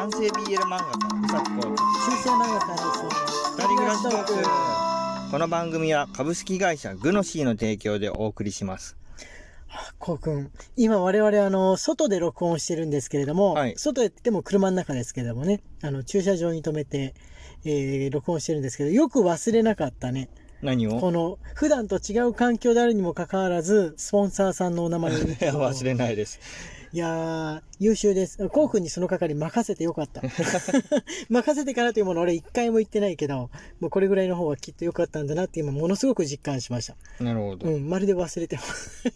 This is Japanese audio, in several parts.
男性 BL 漫画家。うさこ。中世漫画家です二人暮らしトークこの番組は株式会社グノシーの提供でお送りします。こうくん、今我々あの、外で録音してるんですけれども、はい。外へ行っても車の中ですけれどもね、あの、駐車場に止めて、えー、録音してるんですけど、よく忘れなかったね。何を？この、普段と違う環境であるにもかかわらず、スポンサーさんのお名前を。忘れないですいやー、優秀です。コウ君にその係任せてよかった。任せてからというもの俺一回も言ってないけど、もうこれぐらいの方はきっと良かったんだなって今ものすごく実感しました。なるほど、うん、まるで忘れてま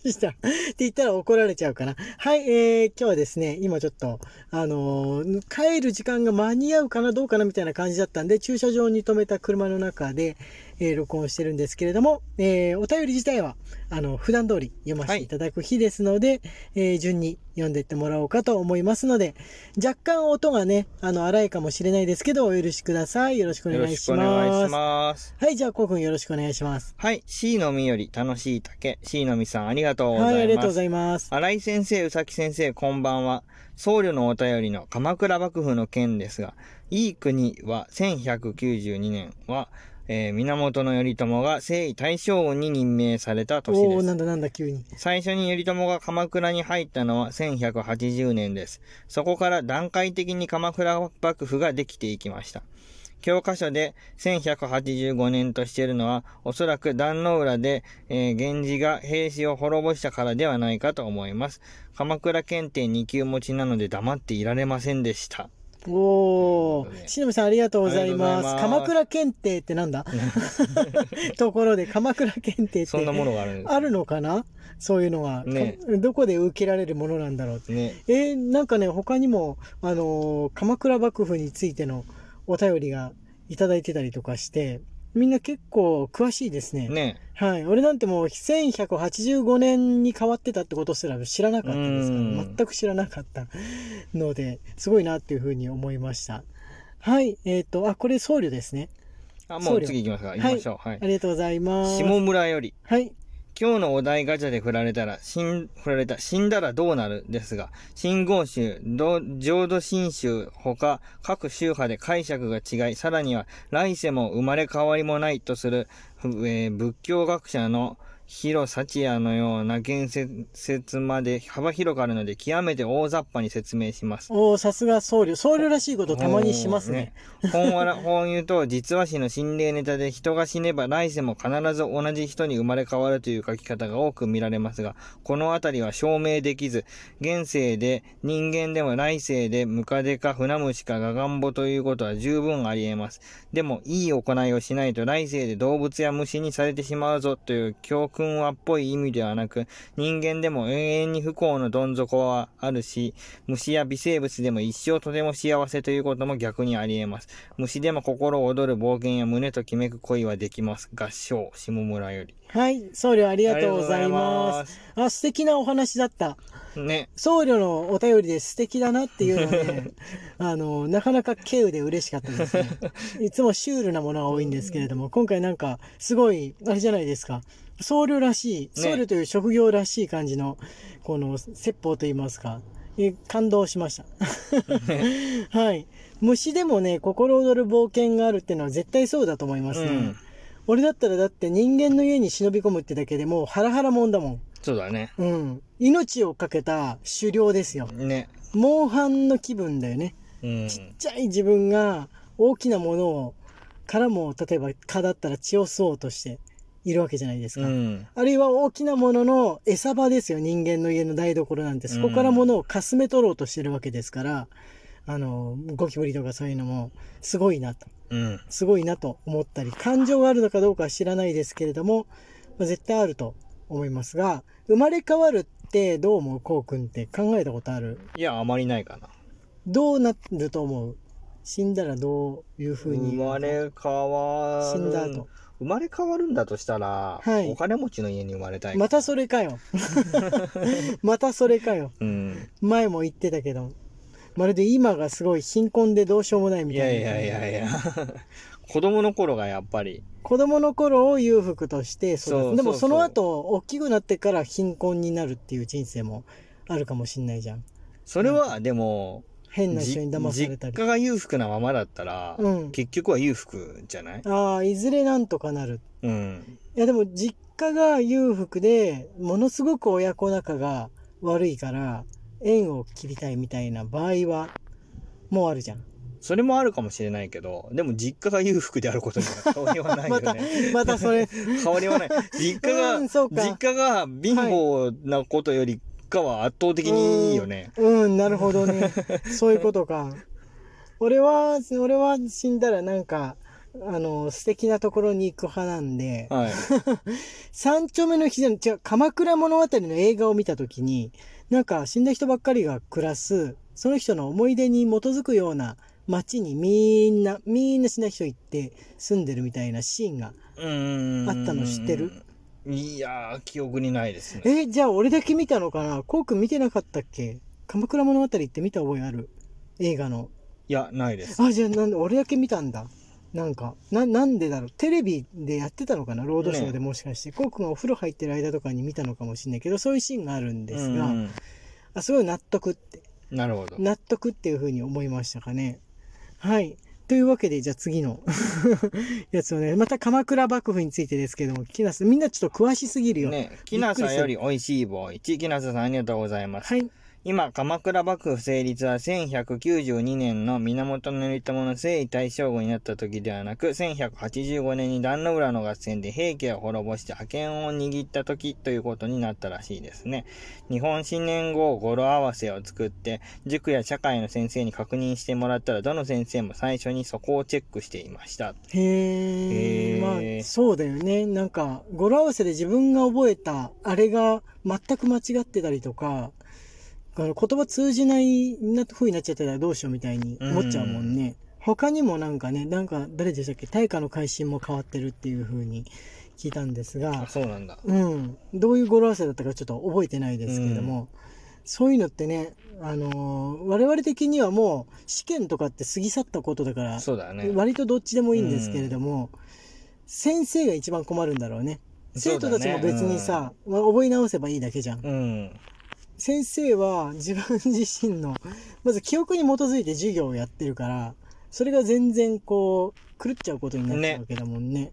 した。って言ったら怒られちゃうかな。はい、えー、今日はですね、今ちょっと、あのー帰る時間が間に合うかなどうかなみたいな感じだったんで、駐車場に止めた車の中で、えー録音してるんですけれども、えーお便り自体は、あの、普段通り読ませていただく日ですので、えー順に読んでいってもらおうかと思いますので、若干音がね、あの、荒いかもしれないですけど、お許しください。よろしくおよろしくお願いします。願いしますはい、じゃあ、コウ君よろしくお願いします。はい C のみより楽しい竹 C のみさんありがとうございます、はい、ありがとうございます。新井先生、宇崎先生、こんばんは。僧侶のお便りの鎌倉幕府の件ですが、いい国は1192年は、えー源頼朝が征夷大将軍に任命された年です。なんだなんだ、急に。最初に頼朝が鎌倉に入ったのは1180年です。そこから段階的に鎌倉幕府ができていきました。教科書で1185年としているのは、おそらく壇の浦で、えー源氏が兵士を滅ぼしたからではないかと思います。鎌倉検定2級持ちなので黙っていられませんでした。おー、しのぶさんありがとうございます。ます鎌倉検定ってなんだ？ところで、鎌倉検定ってそんなものがあるんです。あるのかな？そういうのは、ねかどこで受けられるものなんだろうって。ね。えーなんかね、他にも、あのー鎌倉幕府についてのお便りがいただいてたりとかして、みんな結構詳しいですね。ね。はい。俺なんてもう1185年に変わってたってことすら知らなかったですから、うん全く知らなかったので、すごいなっていうふうに思いました。はい。えっ、と、あ、これ僧侶ですね。あ、もう次行きますか。行きましょう。はいあ。りがとうございます。下村より。はい。今日のお題ガチャで振られたら、死ん、振られた、死んだらどうなる？ですが、真言宗、浄土真宗、他、各宗派で解釈が違い、さらには、来世も生まれ変わりもないとする、えー仏教学者の広幸也のような言説まで幅広くあるので、極めて大雑把に説明します。おーさすが僧侶。僧侶らしいことたまにしますね。おー。本話ら、本言うと、実話誌の心霊ネタで人が死ねば来世も必ず同じ人に生まれ変わるという書き方が多く見られますが、このあたりは証明できず、現世で人間でも来世でムカデか船虫かガガンボということは十分あり得ます。でも、いい行いをしないと来世で動物や虫にされてしまうぞという教訓話っぽい意味ではなく、人間でも永遠に不幸のどん底はあるし、虫や微生物でも一生とても幸せということも逆にあり得ます。虫でも心躍る冒険や胸ときめく恋はできます。合唱、下村より。はい。僧侶ありがとうございま。ますあ、素敵なお話だった。ね。僧侶のお便りで素敵だなっていうのね、あの、なかなか軽で嬉しかったですね。いつもシュールなものが多いんですけれども、今回なんか、すごい、あれじゃないですか。僧侶らしい、僧侶という職業らしい感じの、この、説法といいますか、え感動しました。はい。虫でもね、心躍る冒険があるっていうのは絶対そうだと思いますね。うん俺だったらだって人間の家に忍び込むってだけでもうハラハラもんだもん。そうだね。うん。命をかけた狩猟ですよ。ね。モンハンの気分だよね。うん。ちっちゃい自分が大きなものを、からも、例えば蚊だったら血を吸おうとしているわけじゃないですか。うん。あるいは大きなものの餌場ですよ。人間の家の台所なんて。そこからものをかすめ取ろうとしてるわけですから、あの、ゴキブリとかそういうのも、すごいなと。うん。すごいなと思ったり、感情があるのかどうかは知らないですけれども、まあ、絶対あると思いますが、生まれ変わるってどう思う？こうくんって考えたことある？いや、あまりないかな。どうなると思う？死んだらどういう風に生まれ変わる。死んだ後。生まれ変わるんだとしたら、はいお金持ちの家に生まれたい。またそれかよ。またそれかよ。うん。前も言ってたけど。まるで今がすごい貧困でどうしようもないみいたいな。やいやいやいや。子供の頃がやっぱり、子供の頃を裕福として。そうでもその後、大きくなってから貧困になるっていう人生もあるかもしんないじゃん。それはでも、変な人に騙されじたり。実家が裕福なままだったら、うん。結局は裕福じゃない？ああいずれなんとかなる。うん。いやでも実家が裕福でものすごく親子仲が悪いから縁を切りたいみたいな場合はもうあるじゃん。それもあるかもしれないけど、でも実家が裕福であることには変わりはないよ またね。またそれ。変わりはない。実家が、うん実家が貧乏なことよりかは圧倒的にいいよね。うん、なるほどね。そういうことか。俺は、俺は死んだらなんか、あの、素敵なところに行く派なんで、はい。三丁目の日じゃ違う、鎌倉物語の映画を見たときに、なんか死んだ人ばっかりが暮らす、その人の思い出に基づくような街にみんな、みんな死んだ人行って住んでるみたいなシーンが。あったの知ってる？いやー、記憶にないですね。え、じゃあ俺だけ見たのかな？こうくん見てなかったっけ？鎌倉物語って見た覚えある？映画の。いや、ないです。あ、じゃあなんで、俺だけ見たんだ？なんか、な、なんでだろう？テレビでやってたのかな？ロードショーでもしかして。コウ君がお風呂入ってる間とかに見たのかもしれないけど、そういうシーンがあるんですが、うんあ、すごい納得って、なるほど。納得っていうふうに思いましたかね。はい。というわけで、じゃあ次の やつをね、また鎌倉幕府についてですけども、きなす、みんなちょっと詳しすぎるよ。ね、きなさんより美味しい棒1、きなさんありがとうございます。はい。今、鎌倉幕府成立は1192年の源頼朝の征夷大将軍になった時ではなく、1185年に壇ノ浦の合戦で平家を滅ぼして覇権を握った時ということになったらしいですね。日本新年号語呂合わせを作って、塾や社会の先生に確認してもらったら、どの先生も最初にそこをチェックしていました。へーまあ、そうだよね。なんか、語呂合わせで自分が覚えた、あれが全く間違ってたりとか、あの言葉通じないな風になっちゃったらどうしようみたいに思っちゃうもんね。他にもなんかね、なんか誰でしたっけ？大化の改新も変わってるっていう風に聞いたんですあ、が、そうなんだ。うん。どういう語呂合わせだったかちょっと覚えてないですけれども、そういうのってね、あのー我々的にはもう試験とかって過ぎ去ったことだから、そうだよね。割とどっちでもいいんですけれども、先生が一番困るんだろうね。生徒たちも別にさ、まあ覚え直せばいいだけじゃん。うん。先生は自分自身の、まず記憶に基づいて授業をやってるから、それが全然こう、狂っちゃうことになっちゃうわけだもんね。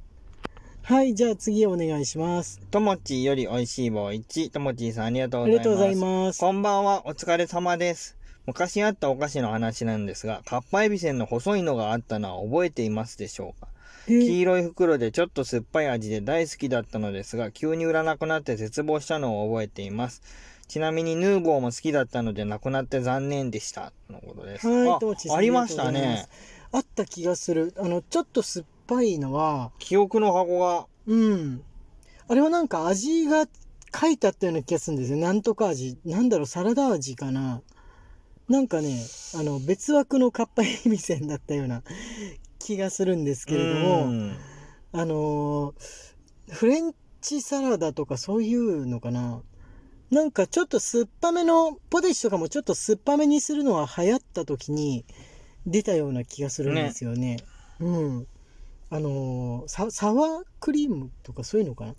はい、じゃあ次お願いします。ともちーより美味しい棒1、ともちーさんありがとうあございます。りがとうございます。こんばんは、お疲れ様です。昔あったお菓子の話なんですが、かっぱえびせんの細いのがあったのは覚えていますでしょうか？え黄色い袋でちょっと酸っぱい味で大好きだったのですが、急に売らなくなって絶望したのを覚えています。ちなみにヌーボーも好きだったのでなくなって残念でした。とのことです。はい、ともちさんあありましたねま。あった気がする。あの、ちょっと酸っぱいのは、記憶の箱が、うん。あれはなんか味が書いてあったような気がするんですよ。なんとか味。なんだろう、サラダ味かな。なんかね、あの、別枠のかっぱえびせんだったような 気がするんですけれどうも、んあのーフレンチサラダとかそういうのかな。なんかちょっと酸っぱめの、ポテチとかもちょっと酸っぱめにするのは流行った時に出たような気がするんですよね。うん。あのーサ、サワークリームとかそういうのかな？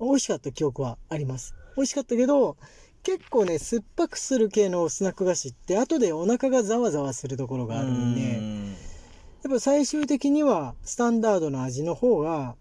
美味しかった記憶はあります。美味しかったけど、結構ね、酸っぱくする系のスナック菓子って後でお腹がざわざわするところがあるんで、うんやっぱ最終的にはスタンダードの味の方が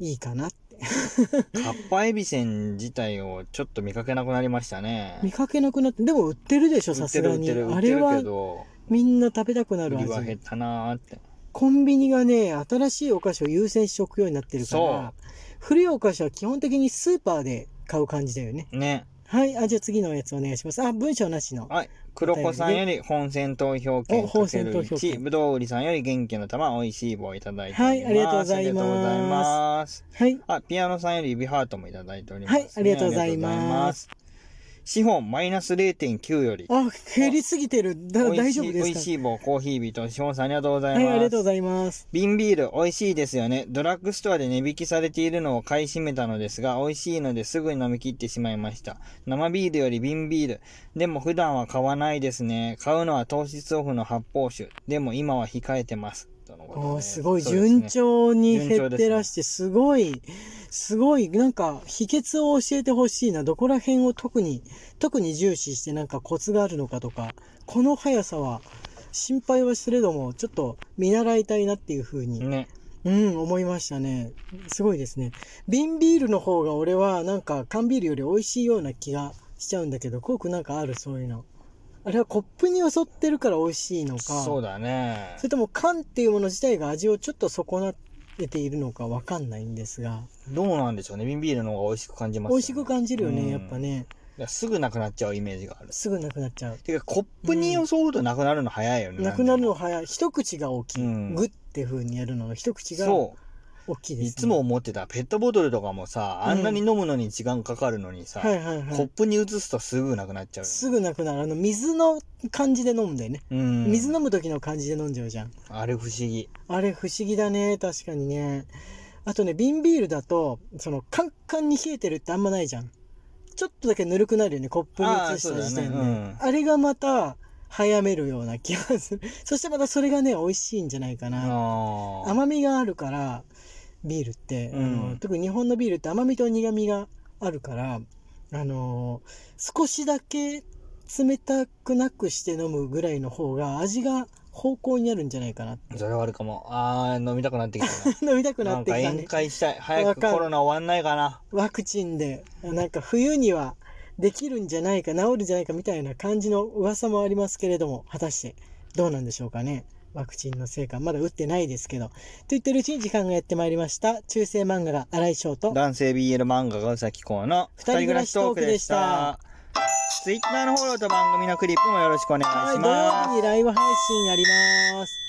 いいかなって。かっぱえびせん自体をちょっと見かけなくなりましたね。見かけなくなって、でも売ってるでしょ、さすがに。あれはど、みんな食べたくなる売りは減味。ったなーって。コンビニがね、新しいお菓子を優先しておくようになってるから、古いお菓子は基本的にスーパーで買う感じだよね。ね。はい、あ、じゃあ次のやつお願いします。あ、文章なしの。はい。黒子さんより本選投票券かける選投票券1、ぶどう売りさんより元気の玉、美味しい棒いただいております。はいありがとうございますありがとうございます。はい。あ、ピアノさんより指ハートもいただいております、はいありがとうございます資本マイナス0.9より。あ、減りすぎてる。だ大美味しい美丈夫ですか？味しい棒、コーヒー人、資本さんありがとうございます。はい、ありがとうございます。瓶ビール美味しいですよね。ドラッグストアで値引きされているのを買い占めたのですが、美味しいのですぐに飲み切ってしまいました。生ビールより瓶ビール。でも普段は買わないですね。買うのは糖質オフの発泡酒。でも今は控えてます。とのことでおーすごい。順調に減ってらして、すごい、すごい、なんか秘訣を教えてほしいな。どこら辺を特に、特に重視してなんかコツがあるのかとか、この速さは心配はすれどもちょっと見習いたいなっていうふうに、ね。うん思いましたね。すごいですね。瓶ビールの方が俺はなんか缶ビールより美味しいような気がしちゃうんだけどコークなんかある？そういうのあれはコップに襲ってるから美味しいのかそうだねそ。れとも缶っていうもの自体が味をちょっと損なっているのかわかんないんですがどうなんでしょうね。瓶ビールの方が美味しく感じますよね。美味しく感じるよね、うんやっぱねすぐなくなっちゃうイメージがある。すぐなくなっちゃうてか、コップに襲うとなくなるの早いよね。なくなるの早い一口が大きい、うんグッって風にやるのの一口がそ大きいでう。す、ね、いつも思ってた。ペットボトルとかもさ、あんなに飲むのに時間かかるのにさ、コップに移すとすぐなくなっちゃう。すぐなくなるあの水の感じで飲むんだよね、うん。水飲む時の感じで飲んじゃうじゃんあれ不思議。あれ不思議だね確かにねあとね瓶ビールだとそのカンカンに冷えてるってあんまないじゃんちょっとだけぬるくなるよねコップに移した時点でねうんれがまた早めるような気がするそしてまたそれがね美味しいんじゃないかなああ。甘みがあるからビールって、うんあの特に日本のビールって甘みと苦みがあるからあの少しだけ冷たくなくして飲むぐらいの方が味が方向になるんじゃないかなってそれはあるかも。ああ、飲みたくなってきたな。飲みたくなってきたね会したい。早くコロナ終わんないかな。ワクチンでなんか冬にはできるんじゃないか治るんじゃないかみたいな感じの噂もありますけれども果たしてどうなんでしょうかねワクチンの成果まだ打ってないですけどと言ってるうちに時間がやってまいりました中世漫画が荒井翔と男性 BL 漫画がうさきこうの二人暮らしトークでした。ツイッターのフォローと番組のクリップもよろしくお願いしはい土曜ます。日にライブ配信あります